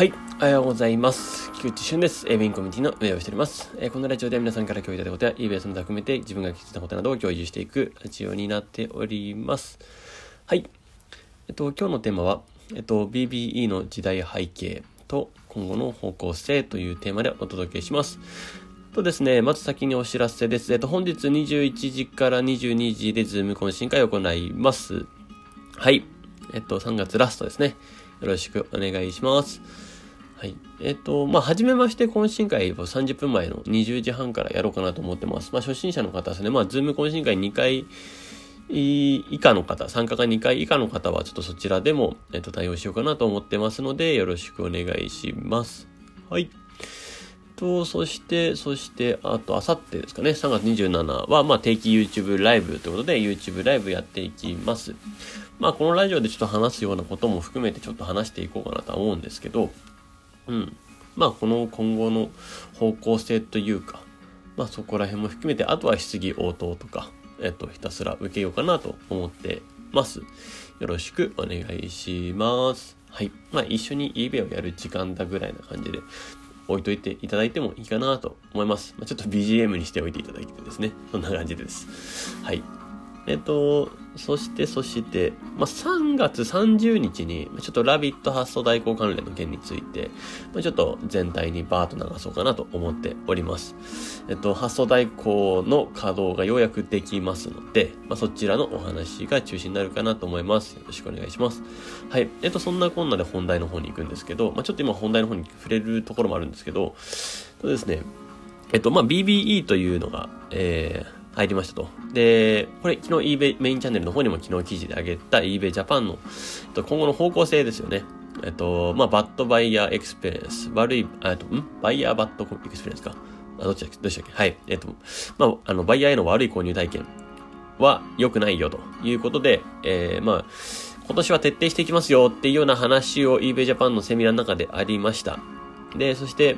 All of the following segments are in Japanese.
はい。おはようございます。菊池俊です。えー、メインコミュニティの運営をしております。えー、このラジオでは皆さんから共有いただいたことや eBay その他含めて自分が気づいたことなどを共有していくラジオになっております。はい。えっと、今日のテーマは、えっと、BBE の時代背景と今後の方向性というテーマでお届けします。とですね、まず先にお知らせです。えっと、本日21時から22時でズーム懇親会を行います。はい。えっと、3月ラストですね。よろしくお願いします。はい。えっ、と、まあ、はじめまして懇親会を30分前の20時半からやろうかなと思ってます。まあ、初心者の方ですね。まあ、ズーム懇親会2回以下の方、参加が2回以下の方は、ちょっとそちらでも、えっ、と、対応しようかなと思ってますので、よろしくお願いします。はい。と、そして、そして、あと、あさってですかね、3月27は、まあ、定期 YouTube ライブということで、YouTube ライブやっていきます。まあ、このラジオでちょっと話すようなことも含めてちょっと話していこうかなとは思うんですけど、うん。まあ、この今後の方向性というか、まあ、そこら辺も含めて、あとは質疑応答とか、えっと、ひたすら受けようかなと思ってます。よろしくお願いします。はい。まあ、一緒に eBay をやる時間だぐらいな感じで、置いといていただいてもいいかなと思います。まあ、ちょっと BGM にしておいていただいてですね。そんな感じです。はい。えっと、そして、そして、まあ、3月30日に、ちょっとラビット発送代行関連の件について、まあ、ちょっと全体にバーッと流そうかなと思っております。えっと、発送代行の稼働がようやくできますので、まあ、そちらのお話が中心になるかなと思います。よろしくお願いします。はい。えっと、そんなこんなで本題の方に行くんですけど、まあ、ちょっと今本題の方に触れるところもあるんですけど、そうですね、えっと、まあ、BBE というのが、えー、入りましたと。で、これ昨日 eBay メインチャンネルの方にも昨日記事で上げた eBay Japan のえっと今後の方向性ですよね。えっと、まあ、 Bad Buyer Experience。悪い、えっと、ん？ Buyer Bad Experience か。あ、どっちだっけ？どうしたっけ？はい。えっと、まあ、あの、バイヤーへの悪い購入体験は良くないよということで、えー、まあ、今年は徹底していきますよっていうような話を eBay Japan のセミナーの中でありました。で、そして、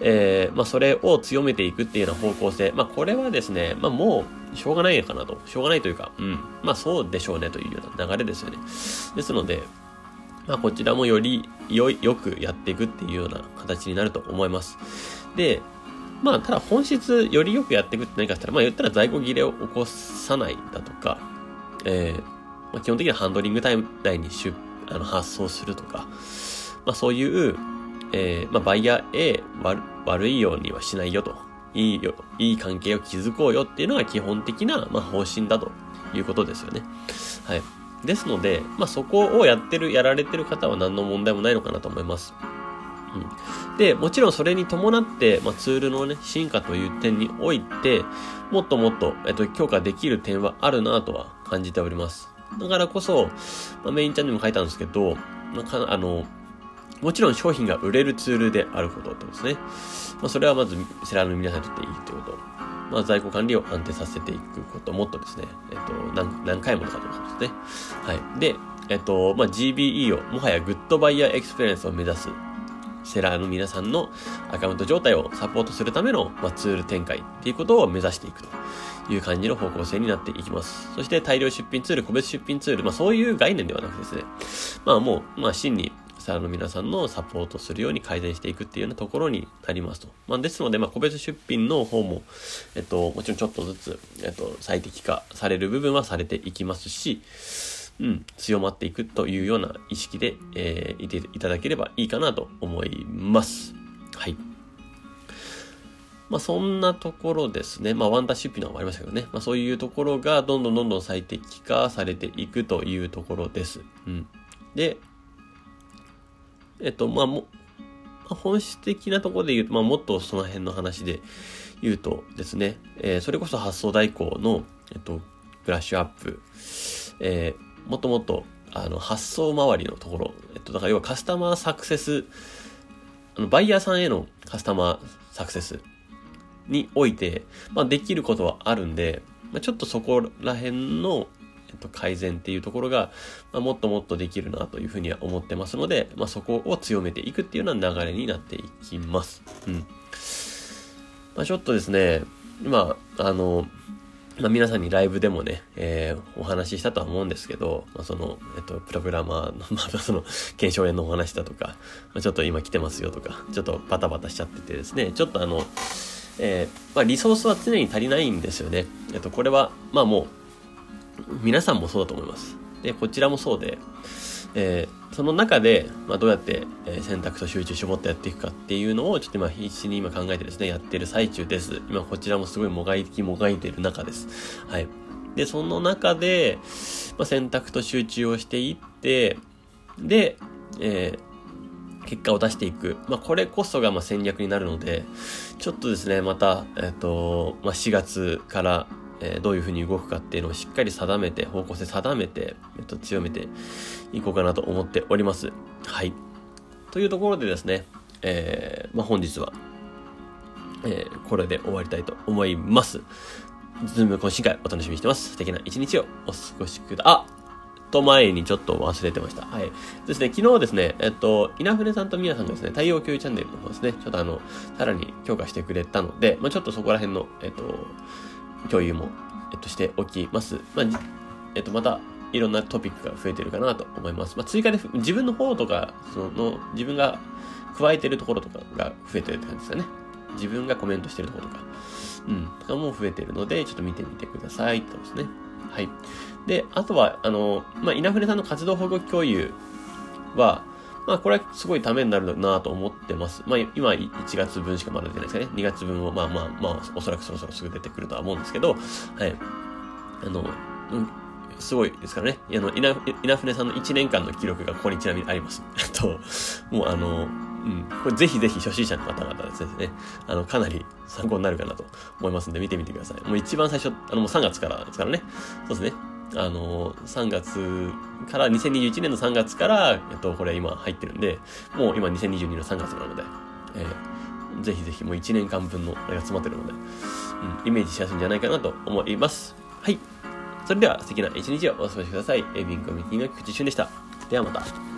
えー、まあ、それを強めていくっていうような方向性。まあ、これはですね、まあ、もう、しょうがないかなと。しょうがないというか、うん。まあ、そうでしょうねというような流れですよね。ですので、まあ、こちらもよりよ、よくやっていくっていうような形になると思います。で、まあ、ただ本質、よりよくやっていくって何かしたら、まあ、言ったら在庫切れを起こさないだとか、えー、まあ、基本的にはハンドリングタイム内に出あの発送するとか、まあ、そういう、えー、まあ、バイヤー A 悪悪いようにはしないよと。いいよ、いい関係を築こうよっていうのが基本的な、まあ、方針だということですよね。はい。ですので、まあ、そこをやってる、やられてる方は何の問題もないのかなと思います。うん。で、もちろんそれに伴って、まあ、ツールのね、進化という点において、もっともっと、えっと、強化できる点はあるなとは感じております。だからこそ、まあ、メインチャンネルも書いたんですけど、まあ、あの、もちろん商品が売れるツールであることってことですね。まあ、それはまずセラーの皆さんにとっていいということ。まあ、在庫管理を安定させていくこと、もっとですね、えっと、何何回もとかということですね。はい。で、えっと、まあ、GBE を、もはや Good Buyer Experience を目指す、セラーの皆さんのアカウント状態をサポートするための、まあ、ツール展開っていうことを目指していくという感じの方向性になっていきます。そして大量出品ツール、個別出品ツール、まあそういう概念ではなくてですね、まあもう、まあ真にサーの皆さんのサポートするように改善していくっていうようなところになりますと。まあ、ですので、まあ、個別出品の方も、えっと、もちろんちょっとずつ、えっと、最適化される部分はされていきますし、うん、強まっていくというような意識で、えー、いていただければいいかなと思います。はい。まあそんなところですね。まあワンダーシップのはありましたけどね。まあそういうところがどんどんどんどん最適化されていくというところです。うん。で、えっと、まあも、本質的なところで言うと、まあ、もっとその辺の話で言うとですね、えー、それこそ発送代行の、えっと、ブラッシュアップ、えー、もっともっと、あの、発送周りのところ、えっと、だから要はカスタマーサクセス、あの、バイヤーさんへのカスタマーサクセスにおいて、まあ、できることはあるんで、まあ、ちょっとそこら辺の、っと、改善っていうところが、まあ、もっともっとできるなというふうには思ってますので、まあ、そこを強めていくっていうような流れになっていきます。うん。まあ、ちょっとですね、今、あの、まあ、皆さんにライブでもね、えー、お話ししたとは思うんですけど、まあ、その、えっと、プログラマーの、まあ、その、検証炎のお話だとか、まあ、ちょっと今来てますよとか、ちょっとバタバタしちゃっててですね、ちょっとあの、えー、まあ、リソースは常に足りないんですよね。えっと、これは、まあもう、皆さんもそうだと思います。で、こちらもそうで、えー、その中で、まあ、どうやって、え選択と集中絞ってやっていくかっていうのをちょっと今必死に今考えてですねやってる最中です今こちらもすごいもがいきもがいてる中ですはいでその中で、まあ、選択と集中をしていってで、えー、結果を出していく。まあ、これこそがま戦略になるので、ちょっとですね、また、えっ、と、まあ、4月から、えー、どういうふうに動くかっていうのをしっかり定めて、方向性定めて、えっと、強めていこうかなと思っております。はい。というところでですね、えー、まあ、本日は、えー、これで終わりたいと思います。ズーム懇親会お楽しみにしてます。素敵な一日をお過ごしくだ、あと前にちょっと忘れてました。はい。ですね、昨日ですね、えっと、稲船さんと宮さんがですね、太陽共有チャンネルの方ですね、ちょっとあの、さらに強化してくれたので、まあちょっとそこら辺の、えっと、共有も、えっと、しておきます。まあ、えっと、また、いろんなトピックが増えてるかなと思います。まあ、追加で自分の方とか、その、自分が加えてるところとかが増えてるって感じですかね。自分がコメントしてるところとか、うん、とかも増えてるので、ちょっと見てみてくださいってこ。とですね。はい。で、あとは、あの、まあ、稲船さんの活動報告共有は、まあ、これはすごいためになるなと思ってます。まあ、今1月分しかまだ出てないですかね。2月分を、まあまあまあ、おそらくそろそろすぐ出てくるとは思うんですけど、はい。あの、うん、すごいですからね。あの、稲、稲船さんの1年間の記録がここにちなみにあります。え っと、もうあの、うん、これぜひぜひ初心者の方々ですね、あの、かなり参考になるかなと思いますんで、見てみてください。もう一番最初、あの、もう3月からですからね。そうですね。あの、3月から、2021年の3月から、えっと、これ今入ってるんで、もう今2022年の3月なので、えー、ぜひぜひもう1年間分のあれが詰まってるので、うん、イメージしやすいんじゃないかなと思います。はい。それでは素敵な一日をお過ごしください。エビンコミュニティの菊池俊でした。ではまた。